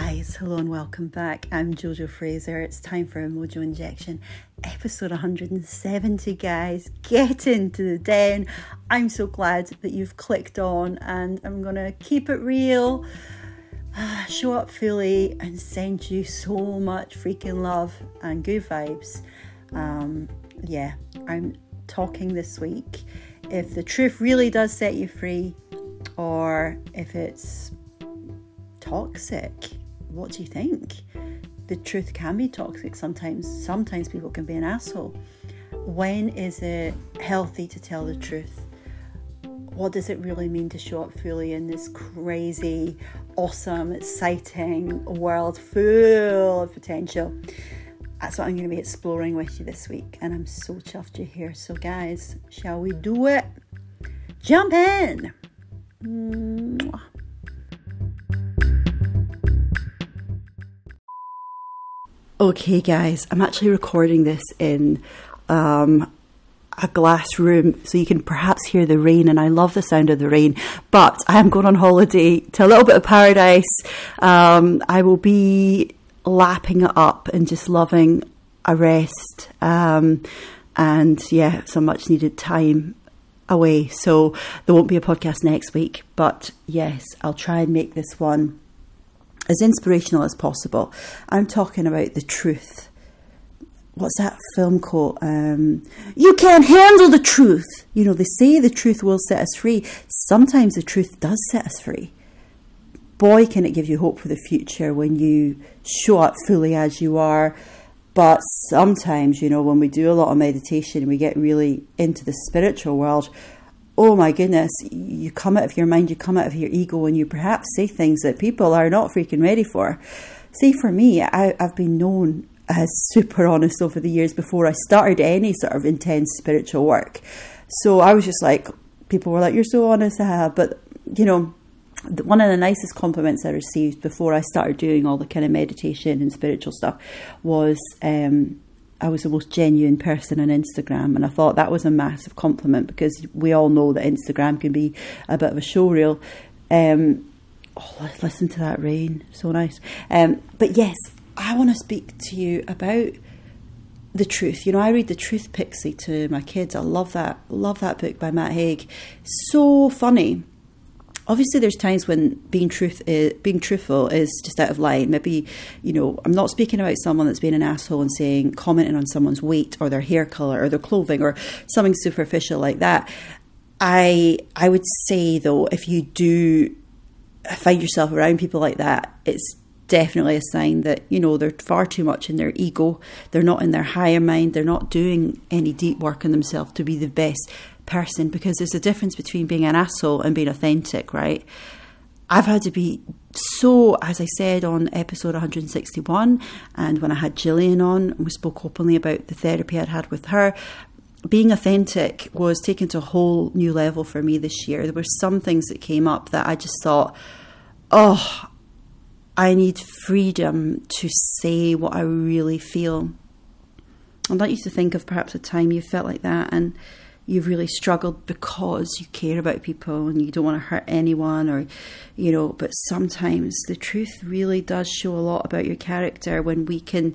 guys, hello and welcome back. I'm Jojo Fraser. It's time for a Mojo Injection, episode 170, guys. Get into the den. I'm so glad that you've clicked on, and I'm gonna keep it real, show up fully, and send you so much freaking love and good vibes. Um, yeah, I'm talking this week. If the truth really does set you free, or if it's toxic. What do you think? The truth can be toxic sometimes. Sometimes people can be an asshole. When is it healthy to tell the truth? What does it really mean to show up fully in this crazy, awesome, exciting world full of potential? That's what I'm going to be exploring with you this week, and I'm so chuffed you're here. So, guys, shall we do it? Jump in! Mwah. Okay, guys, I'm actually recording this in um, a glass room so you can perhaps hear the rain, and I love the sound of the rain. But I am going on holiday to a little bit of paradise. Um, I will be lapping it up and just loving a rest. Um, and yeah, some much needed time away. So there won't be a podcast next week, but yes, I'll try and make this one as inspirational as possible. I'm talking about the truth. What's that film called? Um, you can't handle the truth. You know, they say the truth will set us free. Sometimes the truth does set us free. Boy, can it give you hope for the future when you show up fully as you are. But sometimes, you know, when we do a lot of meditation and we get really into the spiritual world, oh my goodness, you come out of your mind, you come out of your ego, and you perhaps say things that people are not freaking ready for. See, for me, I, I've been known as super honest over the years before I started any sort of intense spiritual work. So I was just like, people were like, "You're so honest," uh, but you know. One of the nicest compliments I received before I started doing all the kind of meditation and spiritual stuff was um, I was the most genuine person on Instagram, and I thought that was a massive compliment because we all know that Instagram can be a bit of a showreel. Um, oh, listen to that rain, so nice. Um, but yes, I want to speak to you about the truth. You know, I read the Truth Pixie to my kids. I love that. Love that book by Matt Haig. So funny obviously there's times when being truth is, being truthful is just out of line. Maybe you know I'm not speaking about someone that's being an asshole and saying commenting on someone's weight or their hair color or their clothing or something superficial like that. I I would say though if you do find yourself around people like that, it's definitely a sign that you know they're far too much in their ego they're not in their higher mind they're not doing any deep work on themselves to be the best person because there's a difference between being an asshole and being authentic, right? I've had to be so, as I said on episode 161, and when I had Gillian on, we spoke openly about the therapy I'd had with her. Being authentic was taken to a whole new level for me this year. There were some things that came up that I just thought, oh, I need freedom to say what I really feel. I'd like you to think of perhaps a time you felt like that and you've really struggled because you care about people and you don't want to hurt anyone or you know but sometimes the truth really does show a lot about your character when we can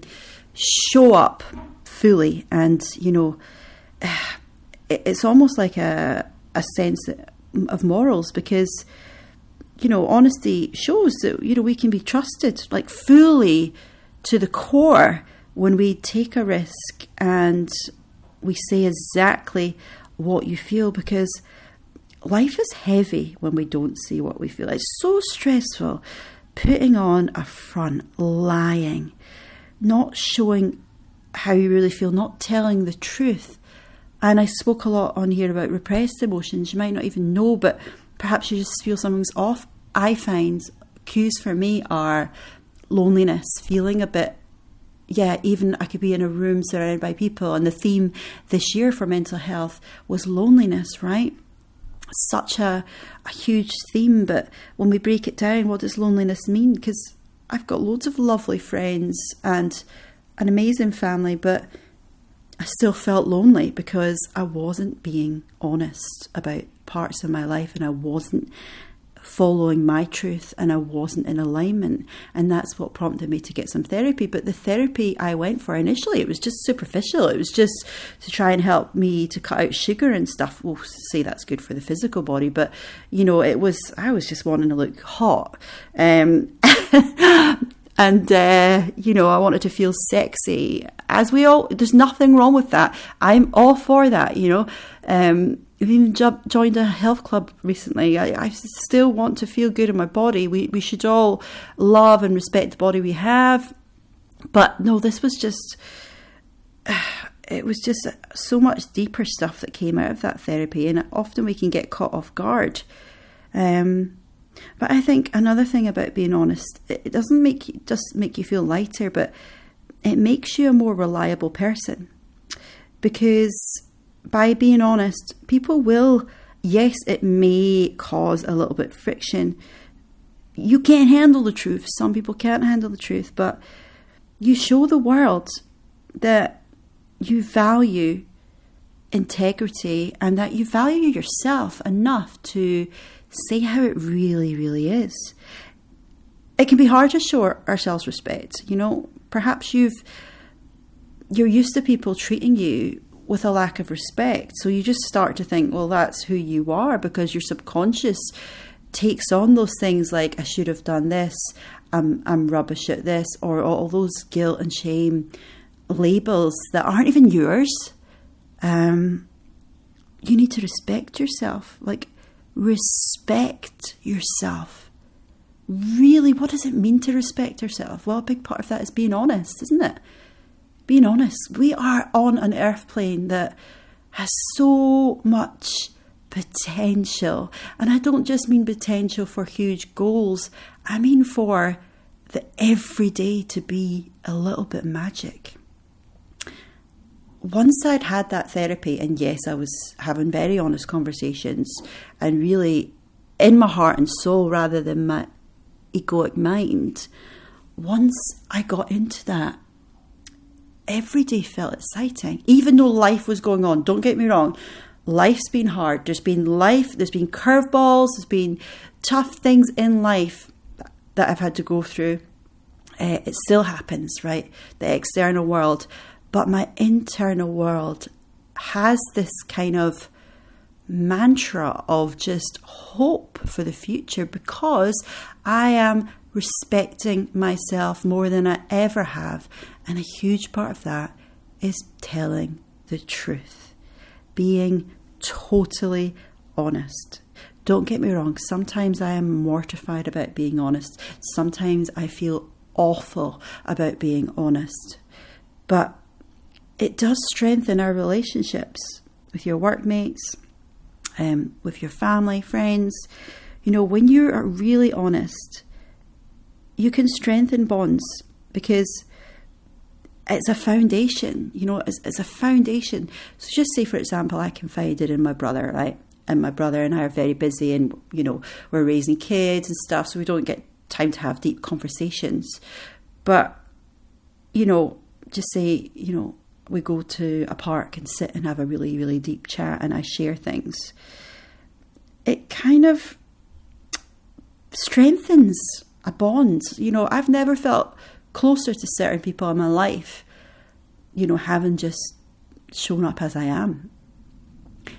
show up fully and you know it's almost like a a sense of morals because you know honesty shows that you know we can be trusted like fully to the core when we take a risk and we say exactly what you feel because life is heavy when we don't see what we feel. It's so stressful putting on a front, lying, not showing how you really feel, not telling the truth. And I spoke a lot on here about repressed emotions. You might not even know, but perhaps you just feel something's off. I find cues for me are loneliness, feeling a bit yeah, even I could be in a room surrounded by people. And the theme this year for mental health was loneliness, right? Such a, a huge theme, but when we break it down, what does loneliness mean? Because I've got loads of lovely friends and an amazing family, but I still felt lonely because I wasn't being honest about parts of my life and I wasn't following my truth and I wasn't in alignment. And that's what prompted me to get some therapy. But the therapy I went for initially, it was just superficial. It was just to try and help me to cut out sugar and stuff. We'll say that's good for the physical body, but you know, it was, I was just wanting to look hot. Um, and uh, you know, I wanted to feel sexy. As we all, there's nothing wrong with that. I'm all for that. You know, um, I've even joined a health club recently. I, I, still want to feel good in my body. We we should all love and respect the body we have. But no, this was just. It was just so much deeper stuff that came out of that therapy, and often we can get caught off guard. Um, but I think another thing about being honest, it doesn't make you, just make you feel lighter, but it makes you a more reliable person because by being honest, people will, yes, it may cause a little bit friction. You can't handle the truth. Some people can't handle the truth, but you show the world that you value integrity and that you value yourself enough to say how it really, really is. It can be hard to show ourselves respect. You know, perhaps you've you're used to people treating you with a lack of respect. So you just start to think, well, that's who you are because your subconscious takes on those things like I should have done this, I'm I'm rubbish at this, or all those guilt and shame labels that aren't even yours. Um, you need to respect yourself. Like respect yourself. Really, what does it mean to respect yourself? Well, a big part of that is being honest, isn't it? Being honest, we are on an earth plane that has so much potential. And I don't just mean potential for huge goals, I mean for the everyday to be a little bit magic. Once I'd had that therapy, and yes, I was having very honest conversations and really in my heart and soul rather than my egoic mind, once I got into that, every day felt exciting, even though life was going on. Don't get me wrong, life's been hard. There's been life, there's been curveballs, there's been tough things in life that I've had to go through. Uh, it still happens, right? The external world. But my internal world has this kind of mantra of just hope for the future because I am respecting myself more than I ever have. And a huge part of that is telling the truth, being totally honest. Don't get me wrong, sometimes I am mortified about being honest. Sometimes I feel awful about being honest. But it does strengthen our relationships with your workmates, um, with your family, friends. You know, when you are really honest, you can strengthen bonds because it's a foundation, you know, it's, it's, a foundation. So just say, for example, I confided in my brother, right? And my brother and I are very busy and, you know, we're raising kids and stuff, so we don't get time to have deep conversations. But, you know, just say, you know, we go to a park and sit and have a really, really deep chat and I share things. It kind of strengthens a bond. You know, I've never felt closer to certain people in my life, you know, having just shown up as I am.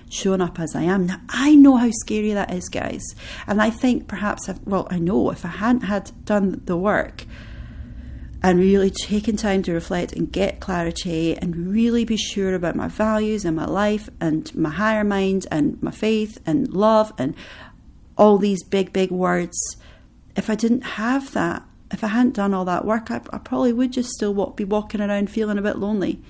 Showing up as I am. Now, I know how scary that is, guys. And I think perhaps, I've, well, I know if I hadn't had done the work and really taken time to reflect and get clarity and really be sure about my values and my life and my higher mind and my faith and love and all these big, big words, if I didn't have that, if I hadn't done all that work, I, I probably would just still walk, be walking around feeling a bit lonely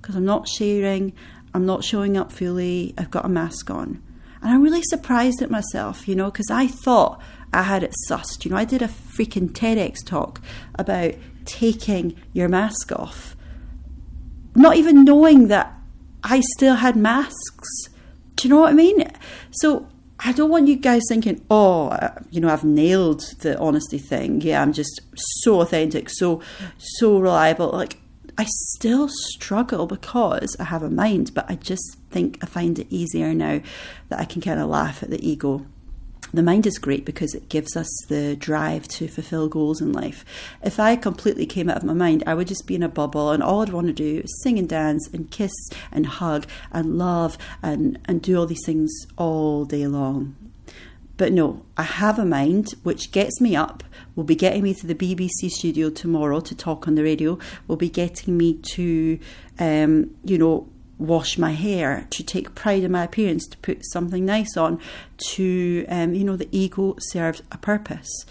because I'm not sharing, I'm not showing up fully, I've got a mask on. And I'm really surprised at myself, you know, because I thought I had it sussed. You know, I did a freaking TEDx talk about taking your mask off, not even knowing that I still had masks. Do you know what I mean? So I don't want you guys thinking, oh, uh, you know, I've nailed the honesty thing. Yeah, I'm just so authentic, so so reliable. Like I still struggle because I have a mind, but I just think I find it easier now that I can kind of laugh at the ego. The mind is great because it gives us the drive to fulfill goals in life. If I completely came out of my mind, I would just be in a bubble and all I'd want to do is sing and dance and kiss and hug and love and, and do all these things all day long. But no, I have a mind which gets me up, will be getting me to the BBC studio tomorrow to talk on the radio, will be getting me to, um, you know, wash my hair, to take pride in my appearance, to put something nice on, to, um, you know, the ego serves a purpose.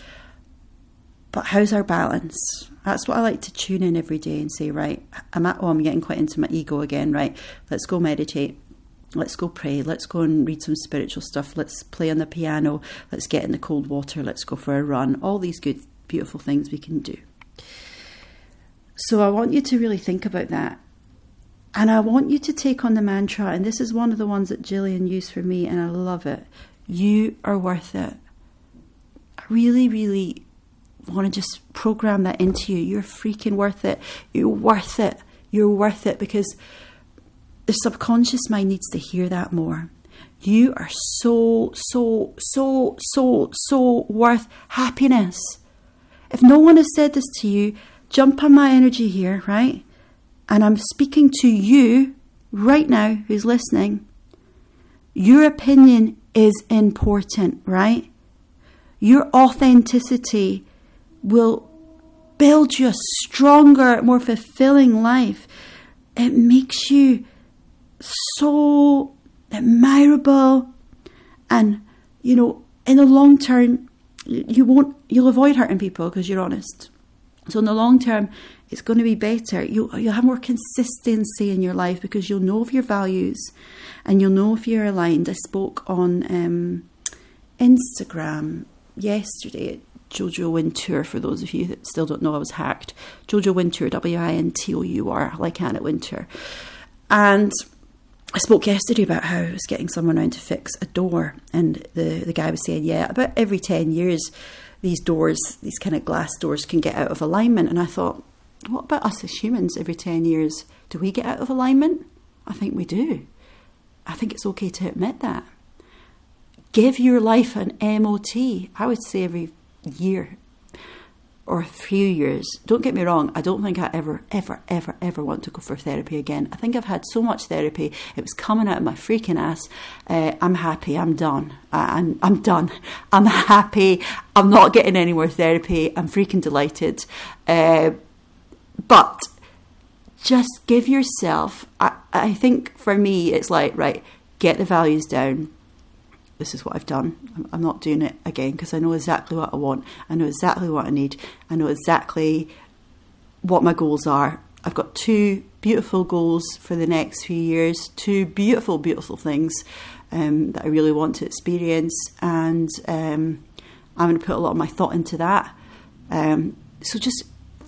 But how's our balance? That's what I like to tune in every day and say, right, I'm at, oh, I'm getting quite into my ego again, right? Let's go meditate. Let's go pray. Let's go and read some spiritual stuff. Let's play on the piano. Let's get in the cold water. Let's go for a run. All these good, beautiful things we can do. So I want you to really think about that and I want you to take on the mantra, and this is one of the ones that Gillian used for me, and I love it. You are worth it. I really, really want to just program that into you. You're freaking worth it. You're worth it. You're worth it because the subconscious mind needs to hear that more. You are so, so, so, so, so worth happiness. If no one has said this to you, jump on my energy here, right? And I'm speaking to you right now who's listening, your opinion is important, right? Your authenticity will build you a stronger, more fulfilling life. It makes you so admirable and you know in the long term you won't you'll avoid hurting people because you're honest so in the long term it's going to be better. You'll, you'll have more consistency in your life because you'll know of your values and you'll know if you're aligned. I spoke on um, Instagram yesterday at Jojo Wintour, for those of you that still don't know, I was hacked. Jojo Wintour, W I N T O U R, like Anna Wintour. And I spoke yesterday about how I was getting someone around to fix a door, and the, the guy was saying, Yeah, about every 10 years, these doors, these kind of glass doors, can get out of alignment. And I thought, what about us as humans every 10 years? Do we get out of alignment? I think we do. I think it's okay to admit that. Give your life an MOT. I would say every year or a few years. Don't get me wrong, I don't think I ever, ever, ever, ever want to go for therapy again. I think I've had so much therapy, it was coming out of my freaking ass. Uh, I'm happy, I'm done. I, I'm, I'm done. I'm happy, I'm not getting any more therapy, I'm freaking delighted. Uh, but just give yourself, I, I think for me, it's like, right, get the values down. This is what I've done. I'm, not doing it again because I know exactly what I want. I know exactly what I need. I know exactly what my goals are. I've got two beautiful goals for the next few years, two beautiful, beautiful things um, that I really want to experience, and um, I'm going to put a lot of my thought into that. Um, so just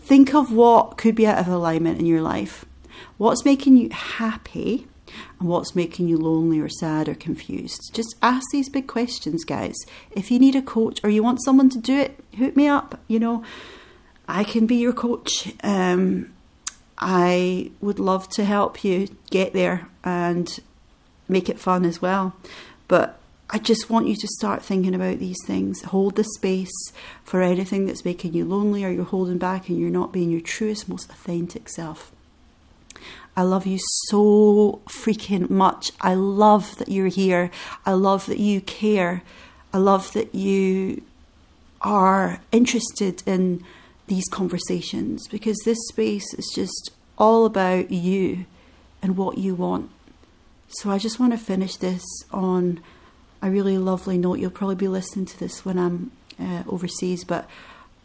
Think of what could be out of alignment in your life. What's making you happy and what's making you lonely or sad or confused? Just ask these big questions, guys. If you need a coach or you want someone to do it, hook me up. You know, I can be your coach. Um, I would love to help you get there and make it fun as well. But I just want you to start thinking about these things. Hold the space for anything that's making you lonely or you're holding back and you're not being your truest, most authentic self. I love you so freaking much. I love that you're here. I love that you care. I love that you are interested in these conversations because this space is just all about you and what you want. So I just want to finish this on a really lovely note. You'll probably be listening to this when I'm uh, overseas, but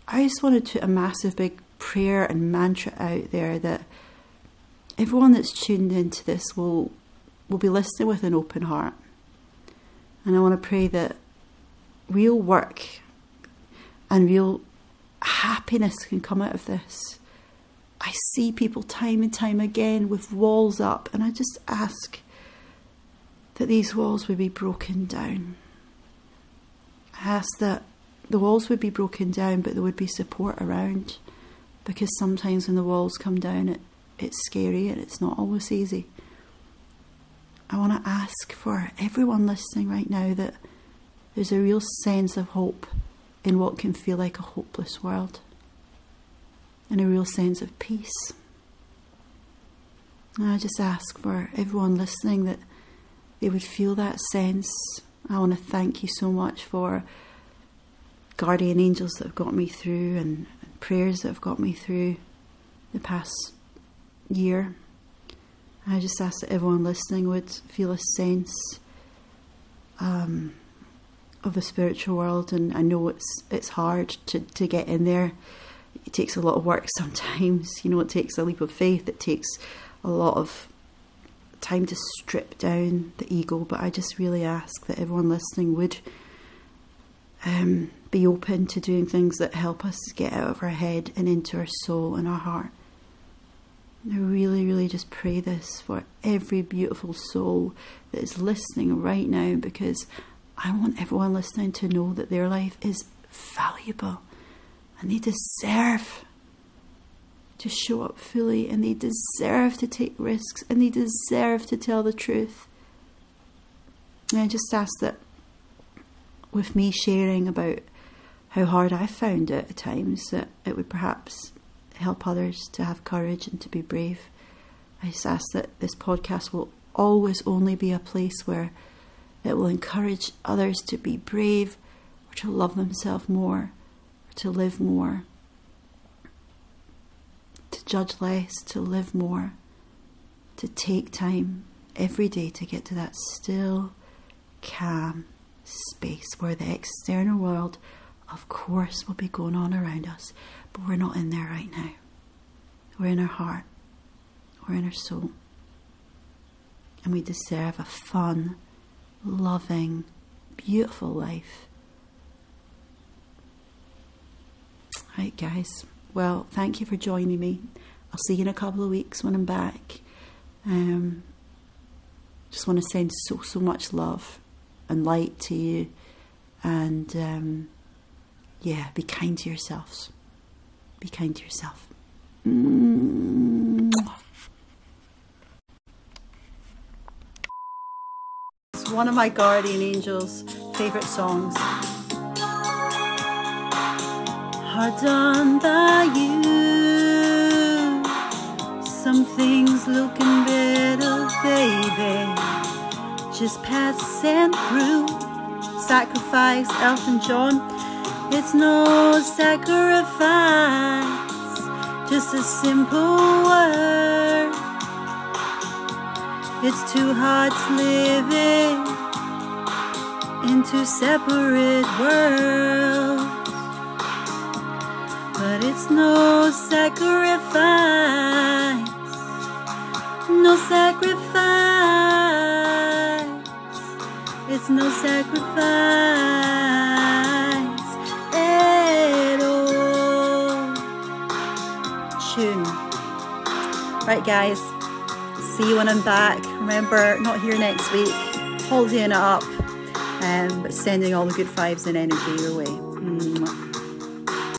I just wanted to a massive big prayer and mantra out there that everyone that's tuned into this will will be listening with an open heart. And I want to pray that real work and real happiness can come out of this. I see people time and time again with walls up, and I just ask that these walls would be broken down. I ask that the walls would be broken down, but there would be support around. Because sometimes when the walls come down, it, it's scary and it's not always easy. I want to ask for everyone listening right now that there's a real sense of hope in what can feel like a hopeless world, and a real sense of peace. And I just ask for everyone listening that they would feel that sense. I want to thank you so much for guardian angels that have got me through and prayers that have got me through the past year. I just ask that everyone listening would feel a sense um, of the spiritual world, and I know it's it's hard to, to get in there. It takes a lot of work sometimes. You know, it takes a leap of faith. It takes a lot of time to strip down the ego, but I just really ask that everyone listening would um, be open to doing things that help us get out of our head and into our soul and our heart. I really, really just pray this for every beautiful soul that is listening right now because I want everyone listening to know that their life is valuable and they deserve to show up fully and they deserve to take risks and they deserve to tell the truth. And I just ask that with me sharing about how hard I found it at times, that it would perhaps help others to have courage and to be brave. I just ask that this podcast will always only be a place where it will encourage others to be brave or to love themselves more or to live more to judge less, to live more, to take time every day to get to that still, calm space where the external world, of course, will be going on around us, but we're not in there right now. We're in our heart, we're in our soul, and we deserve a fun, loving, beautiful life. Right, guys. Well, thank you for joining me. I'll see you in a couple of weeks when I'm back. Um, just want to send so, so much love and light to you. And um, yeah, be kind to yourselves. Be kind to yourself. It's one of my guardian angels' favourite songs are done by you. Some things looking better, baby. Just passing through. Sacrifice, Elton John. It's no sacrifice, just a simple word. It's two hearts living in two separate worlds. But it's no sacrifice, no sacrifice. It's no sacrifice at all. Tune. Right, guys. See you when I'm back. Remember, not here next week. Holding it up, um, but sending all the good vibes and energy your way.